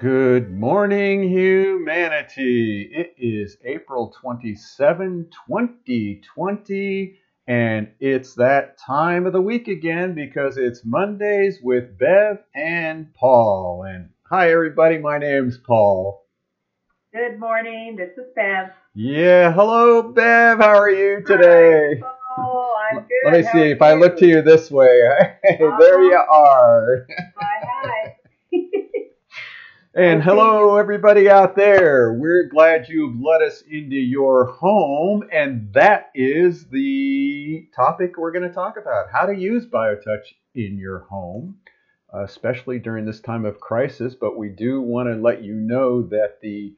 Good morning, humanity. It is April 27, 2020, and it's that time of the week again because it's Mondays with Bev and Paul. And hi, everybody, my name's Paul. Good morning, this is Bev. Yeah, hello, Bev. How are you today? Hi, Paul. I'm good. Let me How see if I look to you this way. Hey, there you um, are. And oh, hello, everybody out there. We're glad you've let us into your home. And that is the topic we're going to talk about how to use BioTouch in your home, especially during this time of crisis. But we do want to let you know that the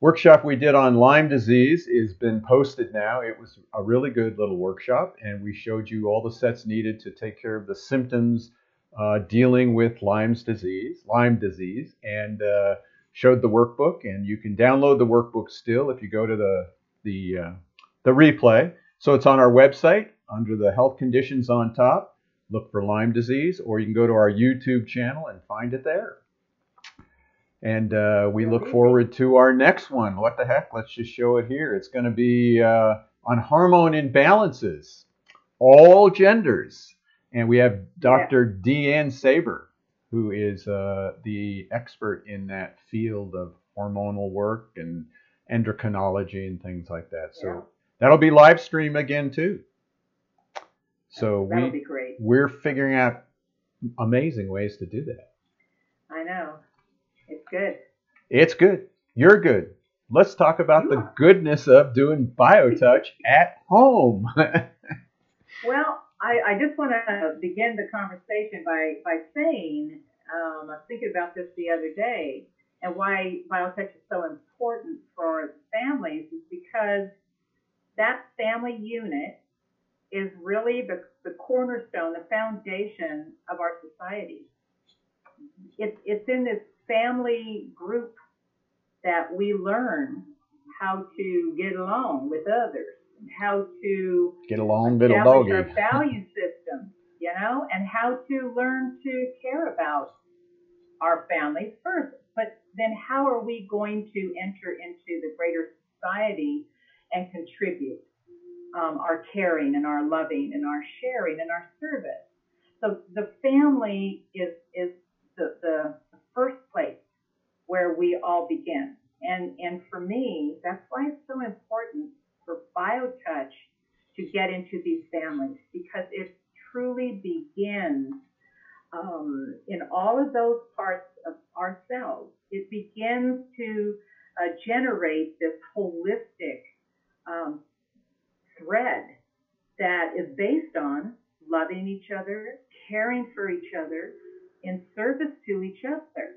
workshop we did on Lyme disease has been posted now. It was a really good little workshop, and we showed you all the sets needed to take care of the symptoms uh, dealing with Lyme's disease, Lyme disease, and uh, showed the workbook. And you can download the workbook still if you go to the the uh, the replay. So it's on our website under the health conditions on top. Look for Lyme disease, or you can go to our YouTube channel and find it there. And uh, we look forward to our next one. What the heck? Let's just show it here. It's going to be uh, on hormone imbalances, all genders. And we have Dr. Deanne Saber, who is uh, the expert in that field of hormonal work and endocrinology and things like that. So Yeah. that'll be live stream again too. So That'll we be great. we're figuring out amazing ways to do that. I know. It's good. It's good. You're good. Let's talk about the goodness of doing BioTouch at home. Well, I, I just want to begin the conversation by, by saying um, I was thinking about this the other day, and why BioTouch is so important for families is because that family unit is really the, the cornerstone, the foundation of our society. It's, it's in this family group that we learn how to get along with others, how to Get along, little doggy. our value system, you know, and how to learn to care about our families first. But then how are we going to enter into the greater society and contribute um, our caring and our loving and our sharing and our service? So the family is is the, the first place where we all begin. And and for me, that's why it's so important for BioTouch to get into these families because it truly begins um, in all of those parts of ourselves. It begins to uh, generate this holistic um, thread that is based on loving each other, caring for each other, in service to each other.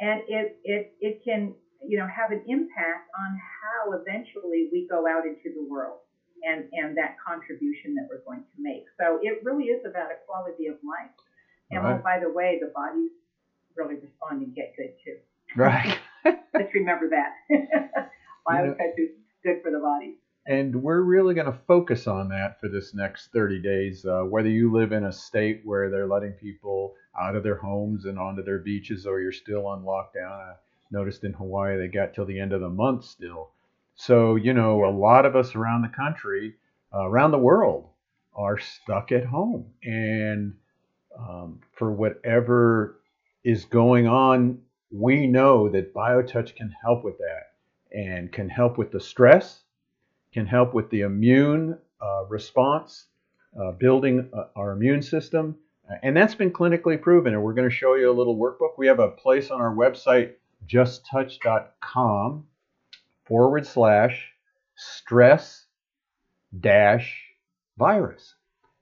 And it, it, it can, you know, have an impact on how eventually we go out into the world and, and that contribution that we're going to make. So it really is about a quality of life. And Right. oh, by the way, the bodies really respond and get good too. Right. Let's remember that. Biotouch is good for the body. And we're really going to focus on that for this next 30 days. Uh, whether you live in a state where they're letting people out of their homes and onto their beaches, or you're still on lockdown. I noticed in Hawaii they got till the end of the month still. So, you know, a lot of us around the country, uh, around the world, are stuck at home. And um, for whatever is going on, we know that BioTouch can help with that and can help with the stress, can help with the immune uh, response, uh, building uh, our immune system. And that's been clinically proven. And we're going to show you a little workbook. We have a place on our website, justtouch.com forward slash stress dash virus.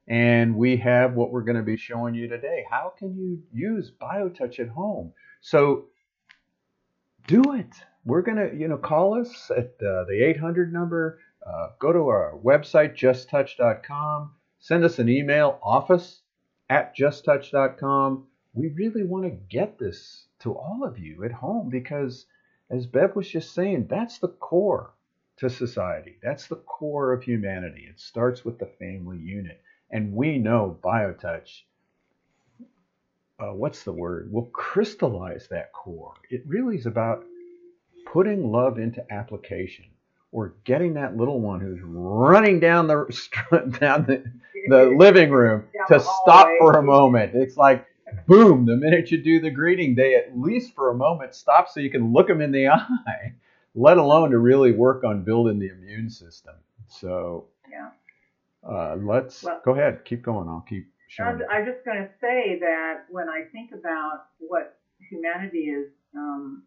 And we have what we're going to be showing you today. How can you use BioTouch at home? So do it. We're going to, you know, call us at uh, the 800 number. Uh, go to our website, justtouch.com. Send us an email, office at justtouch.com. We really want to get this to all of you at home because, as Bev was just saying, that's the core to society. That's the core of humanity. It starts with the family unit. And we know BioTouch uh, what's the word? We'll crystallize that core. It really is about putting love into application or getting that little one who's running down the down the, the living room to stop for a moment. It's like boom, the minute you do the greeting, they at least for a moment stop so you can look them in the eye, let alone to really work on building the immune system. So Yeah. uh, let's Well- go ahead, keep going. I'll keep I'm, showing. I'm just going to say that when I think about what humanity is um,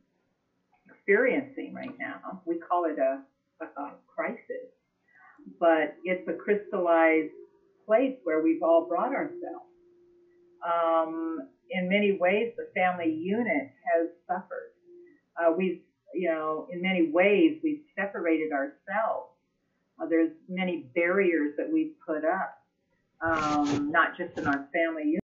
experiencing right now, we call it a, a, a crisis, but it's a crystallized place where we've all brought ourselves. Um, in many ways, the family unit has suffered. Uh, we've, you know, in many ways, we've separated ourselves. Uh, there's many barriers that we've put up um, not just in our family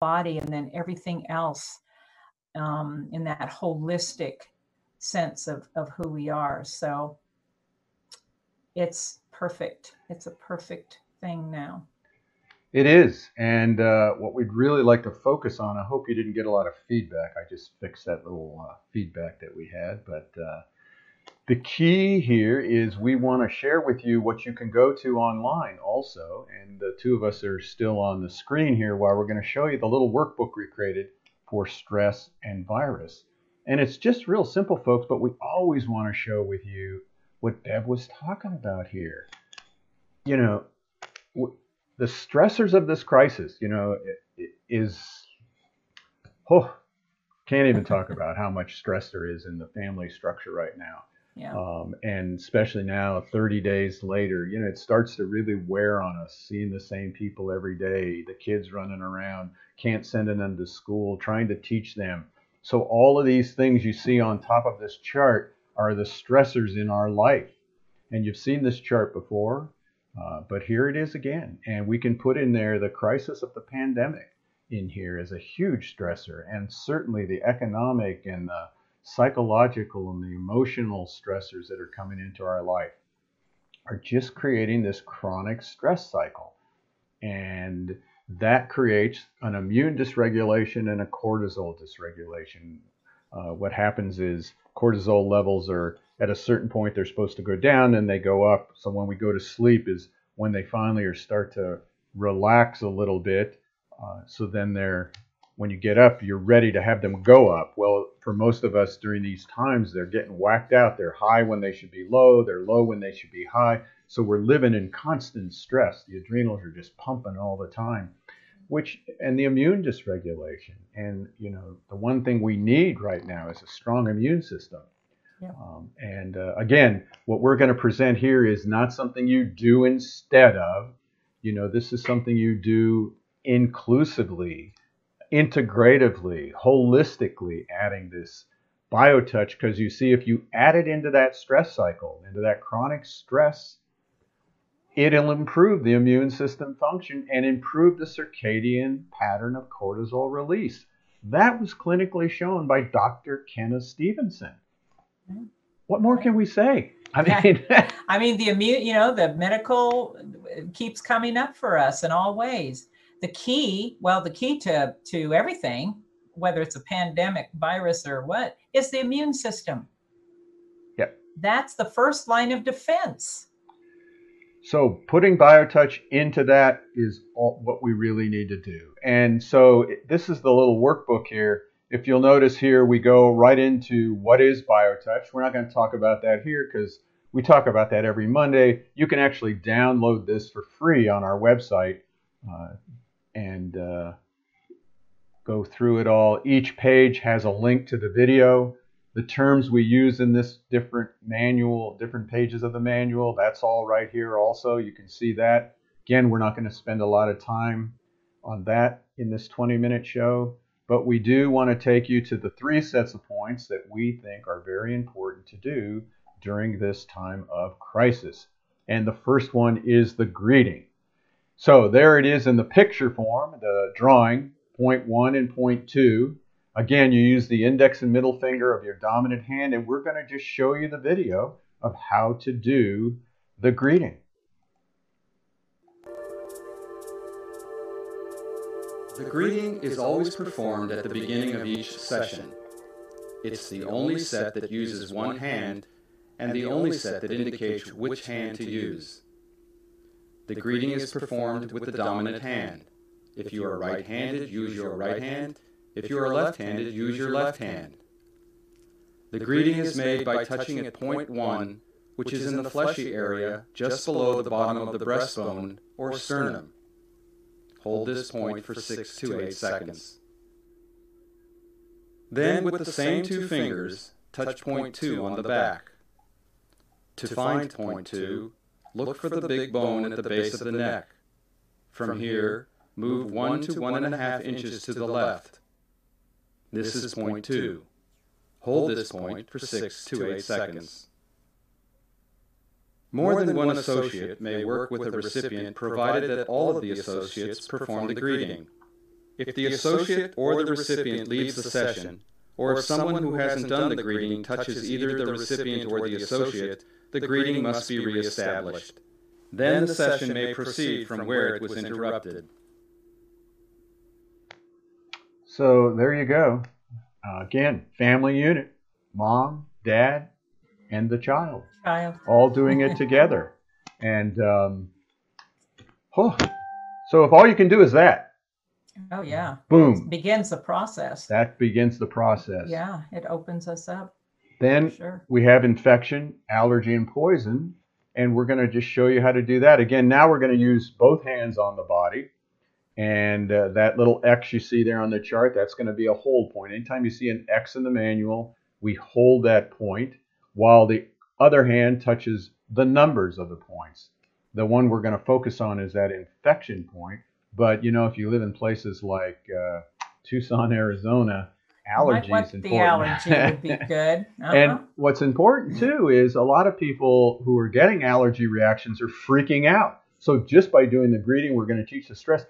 body and then everything else um, in that holistic sense of, of who we are. So it's perfect. It's a perfect thing now. It is, and uh, what we'd really like to focus on. I hope you didn't get a lot of feedback. I just fixed that little uh, feedback that we had, but uh, the key here is we want to share with you what you can go to online also, and the two of us are still on the screen here while we're going to show you the little workbook we created for stress and virus. And it's just real simple, folks, but we always want to show with you what Bev was talking about here. You know, the stressors of this crisis, you know, is oh, can't even talk about how much stress there is in the family structure right now. Yeah. Um, and especially now, 30 days later, you know, it starts to really wear on us, seeing the same people every day, the kids running around, can't send them to school, trying to teach them. So, all of these things you see on top of this chart are the stressors in our life. And you've seen this chart before, uh, but here it is again. And we can put in there the crisis of the pandemic in here as a huge stressor, and certainly the economic and the psychological and the emotional stressors that are coming into our life are just creating this chronic stress cycle. And that creates an immune dysregulation and a cortisol dysregulation. Uh, what happens is cortisol levels are at a certain point they're supposed to go down and they go up. So when we go to sleep is when they finally are start to relax a little bit. Uh, so then they're when you get up, you're ready to have them go up. Well, for most of us during these times, they're getting whacked out. They're high when they should be low, they're low when they should be high. So we're living in constant stress. The adrenals are just pumping all the time, which, and the immune dysregulation. And, you know, the one thing we need right now is a strong immune system. Yeah. Um, and uh, again, what we're going to present here is not something you do instead of. You know, this is something you do inclusively integratively, holistically adding this biotouch because you see if you add it into that stress cycle, into that chronic stress, it'll improve the immune system function and improve the circadian pattern of cortisol release. That was clinically shown by Dr. Kenneth Stevenson. What more can we say? I mean, I mean, the immune, you know, the medical keeps coming up for us in all ways. The key, well, the key to to everything, whether it's a pandemic, virus, or what, is the immune system. Yep. That's the first line of defense. So putting BioTouch into that is all, what we really need to do. And so this is the little workbook here. If you'll notice here, we go right into what is BioTouch. We're not going to talk about that here because we talk about that every Monday. You can actually download this for free on our website uh, and uh, go through it all. Each page has a link to the video the terms we use in this different manual, different pages of the manual, that's all right here also. You can see that. Again, we're not going to spend a lot of time on that in this 20 minute show, but we do want to take you to the three sets of points that we think are very important to do during this time of crisis. And the first one is the greeting. So there it is in the picture form, the drawing, point one and point two. Again, you use the index and middle finger of your dominant hand, and we're going to just show you the video of how to do the greeting. The greeting is always performed at the beginning of each session. It's the only set that uses one hand and the only set that indicates which hand to use. The greeting is performed with the dominant hand. If you are right-handed, use your right hand. If you are left-handed, use your left hand. The greeting is made by touching at point 1, which is in the fleshy area just below the bottom of the breastbone or sternum. Hold this point for 6 to 8 seconds. Then, with the same two fingers, touch point 2 on the back. To find point 2, look for the big bone at the base of the neck. From here, move 1 to 1.5 inches to the left. This is point 2. Hold this point for 6 to 8 seconds. More than one associate may work with a recipient provided that all of the associates perform the greeting. If the associate or the recipient leaves the session, or if someone who hasn't done the greeting touches either the recipient or the associate, the greeting must be reestablished. Then the session may proceed from where it was interrupted. So there you go. Uh, again, family unit, mom, dad, and the child, Child. all doing it together. And um, oh, so if all you can do is that, Oh yeah. boom, Begins the process. that begins the process. Yeah, it opens us up. Then Sure. we have infection, allergy, and poison, and we're going to just show you how to do that. Again, now we're going to use both hands on the body, and uh, that little X you see there on the chart, that's going to be a hold point. Anytime you see an X in the manual, we hold that point while the other hand touches the numbers of the points. The one we're going to focus on is that infection point. But you know, if you live in places like uh, Tucson, Arizona, allergies Might want the allergy would be good. Uh-huh. And what's important too is a lot of people who are getting allergy reactions are freaking out. So just by doing the greeting, we're going to teach the stress.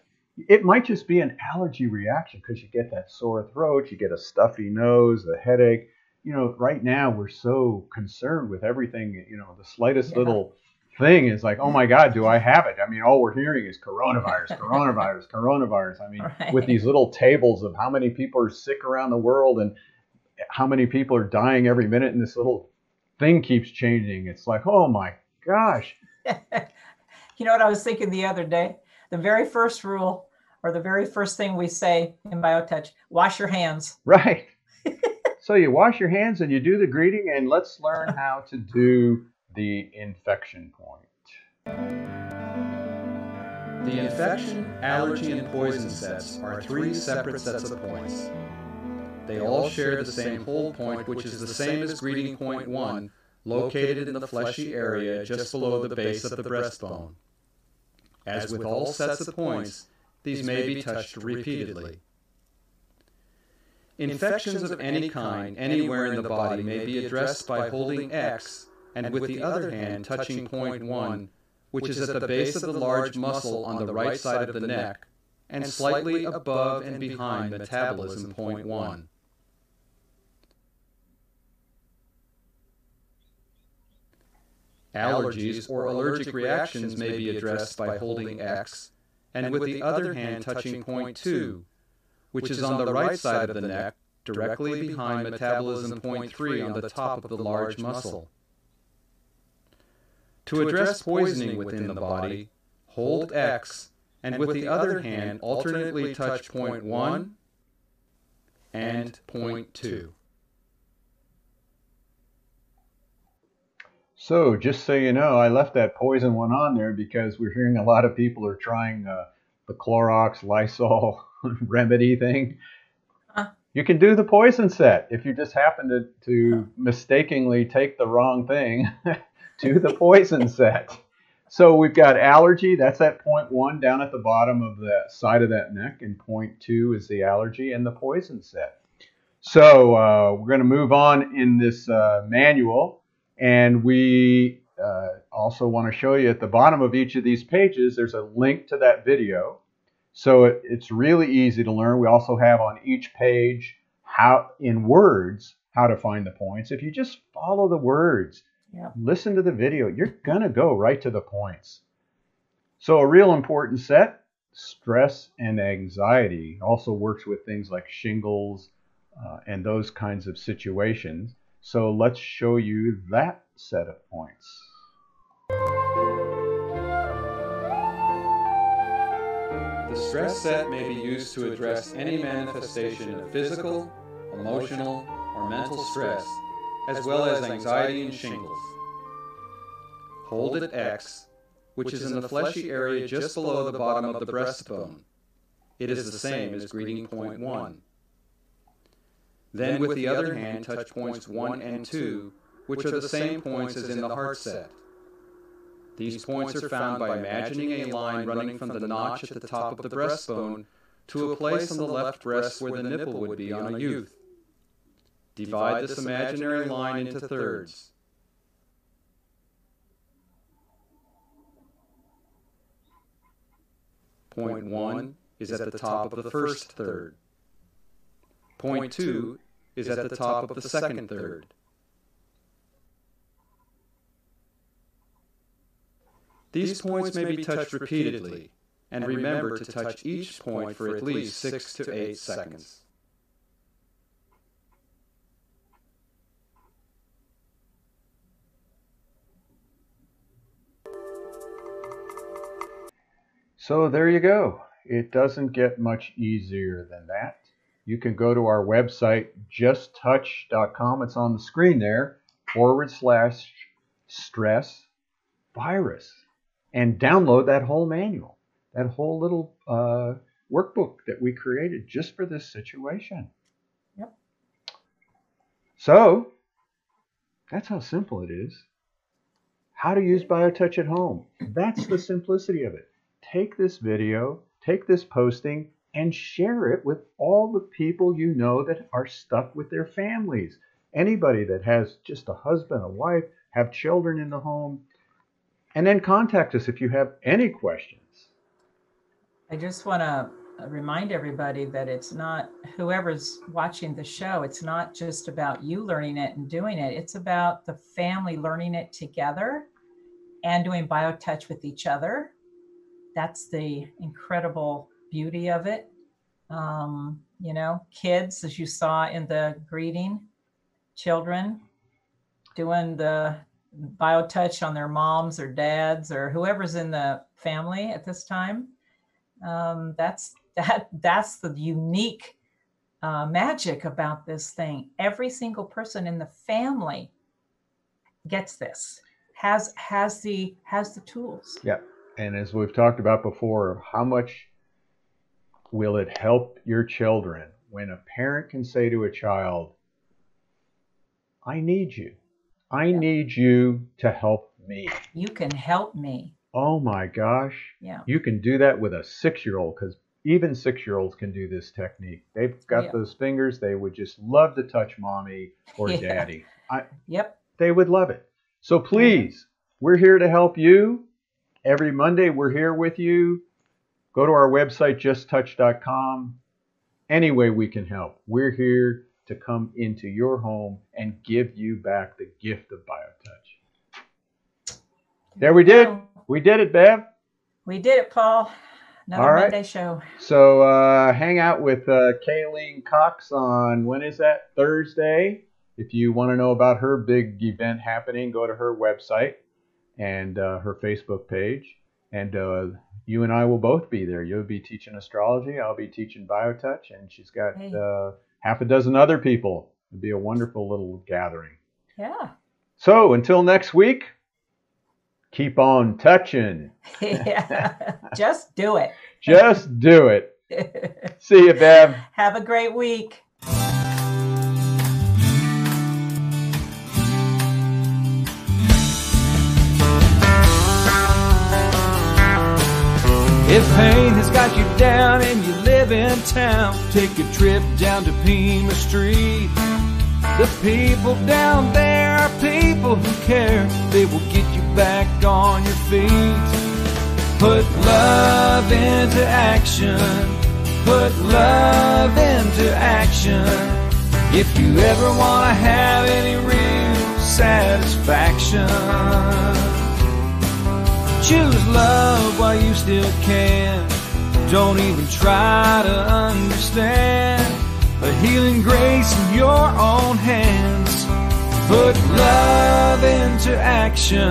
It might just be an allergy reaction because you get that sore throat, you get a stuffy nose, a headache. You know, right now we're so concerned with everything. You know, the slightest Yeah. little thing is like, oh my God, do I have it? I mean, all we're hearing is coronavirus, coronavirus, coronavirus. I mean, Right. with these little tables of how many people are sick around the world and how many people are dying every minute, and this little thing keeps changing. It's like, oh my gosh. you know what I was thinking the other day? The very first rule or the very first thing we say in BioTouch, wash your hands. Right. so you wash your hands and you do the greeting, and let's learn how to do the infection point. The infection, allergy, and poison sets are three separate sets of points. They all share the same hold point, which is the same as greeting point 1, located in the fleshy area just below the base of the breastbone. As with all sets of points, these may be touched repeatedly. Infections of any kind anywhere in the body may be addressed by holding X and with the other hand touching point 1 which is at the base of the large muscle on the right side of the neck and slightly above and behind metabolism point 1. Allergies or allergic reactions may be addressed by holding X and with the other hand touching point 2, which is on the right side of the neck, directly behind metabolism point 3 on the top of the large muscle. To address poisoning within the body, hold X and with the other hand alternately touch point 1 and point 2. So, just so you know, I left that poison one on there because we're hearing a lot of people are trying uh, the Clorox Lysol remedy thing. Huh. You can do the poison set if you just happen to, to mistakenly take the wrong thing. do the poison set. So we've got allergy. That's at point one down at the bottom of the side of that neck, and point two is the allergy and the poison set. So uh, we're going to move on in this uh, manual, and we uh, also want to show you at the bottom of each of these pages. There's a link to that video, so it, it's really easy to learn. We also have on each page how in words how to find the points. If you just follow the words Yep. listen to the video. You're going to go right to the points. So, a real important set stress and anxiety also works with things like shingles uh, and those kinds of situations. So, let's show you that set of points. The stress set may be used to address any manifestation of physical, emotional, or mental stress, as well as anxiety and shingles. Hold at X, which is in the fleshy area just below the bottom of the breastbone. It is the same as greeting point 1. Then with the other hand touch points 1 and 2, which are the same points as in the heart set. These points are found by imagining a line running from the notch at the top of the breastbone to a place on the left breast where the nipple would be on a youth. Divide this imaginary line into thirds. Point 1 is at the top of the first third. Point 2 is at the top of the second third. These points may be touched repeatedly, and remember to touch each point for at least 6 to 8 seconds. So, there you go. It doesn't get much easier than that. You can go to our website, justtouch.com. It's on the screen there, forward slash stress virus, and download that whole manual, that whole little uh, workbook that we created just for this situation. Yep. So, that's how simple it is. How to use BioTouch at home. That's the simplicity of it. Take this video, take this posting, and share it with all the people you know that are stuck with their families. Anybody that has just a husband, a wife, have children in the home. And then contact us if you have any questions. I just want to remind everybody that it's not whoever's watching the show, it's not just about you learning it and doing it. It's about the family learning it together and doing BioTouch with each other. That's the incredible beauty of it. Um, you know, kids, as you saw in the greeting, children doing the BioTouch on their moms or dads or whoever's in the family at this time. Um, that's that that's the unique uh, magic about this thing. Every single person in the family gets this, has has the has the tools. Yeah. And as we've talked about before, how much will it help your children when a parent can say to a child, I need you. I Yeah. need you to help me. You can help me. Oh my gosh. Yeah. You can do that with a six year old because even six year olds can do this technique. They've got Yeah. those fingers. They would just love to touch mommy or Yeah. daddy. Yep. They would love it. So please, we're here to help you. Every Monday, we're here with you. Go to our website, justtouch.com. Any way we can help. We're here to come into your home and give you back the gift of BioTouch. There we did. We did it, Bev. We did it, Paul. Another All right. Monday show. So uh, hang out with uh, Kayleen Cox on when is that? Thursday. If you want to know about her big event happening, go to her website and uh, her Facebook page. And uh, you and I will both be there. You'll be teaching astrology. I'll be teaching biotouch, and she's got Hey. uh, half a dozen other people. It'll be a wonderful little gathering. Yeah. So until next week, keep on touching. yeah. Just do it. Just do it. See you, Bev. Have a great week. If pain has got you down and you live in town, take a trip down to Pima Street. The people down there are people who care. They will get you back on your feet. Put love into action. Put love into action. If you ever want to have any real satisfaction. Choose love while you still can. Don't even try to understand. A healing grace in your own hands. Put love into action.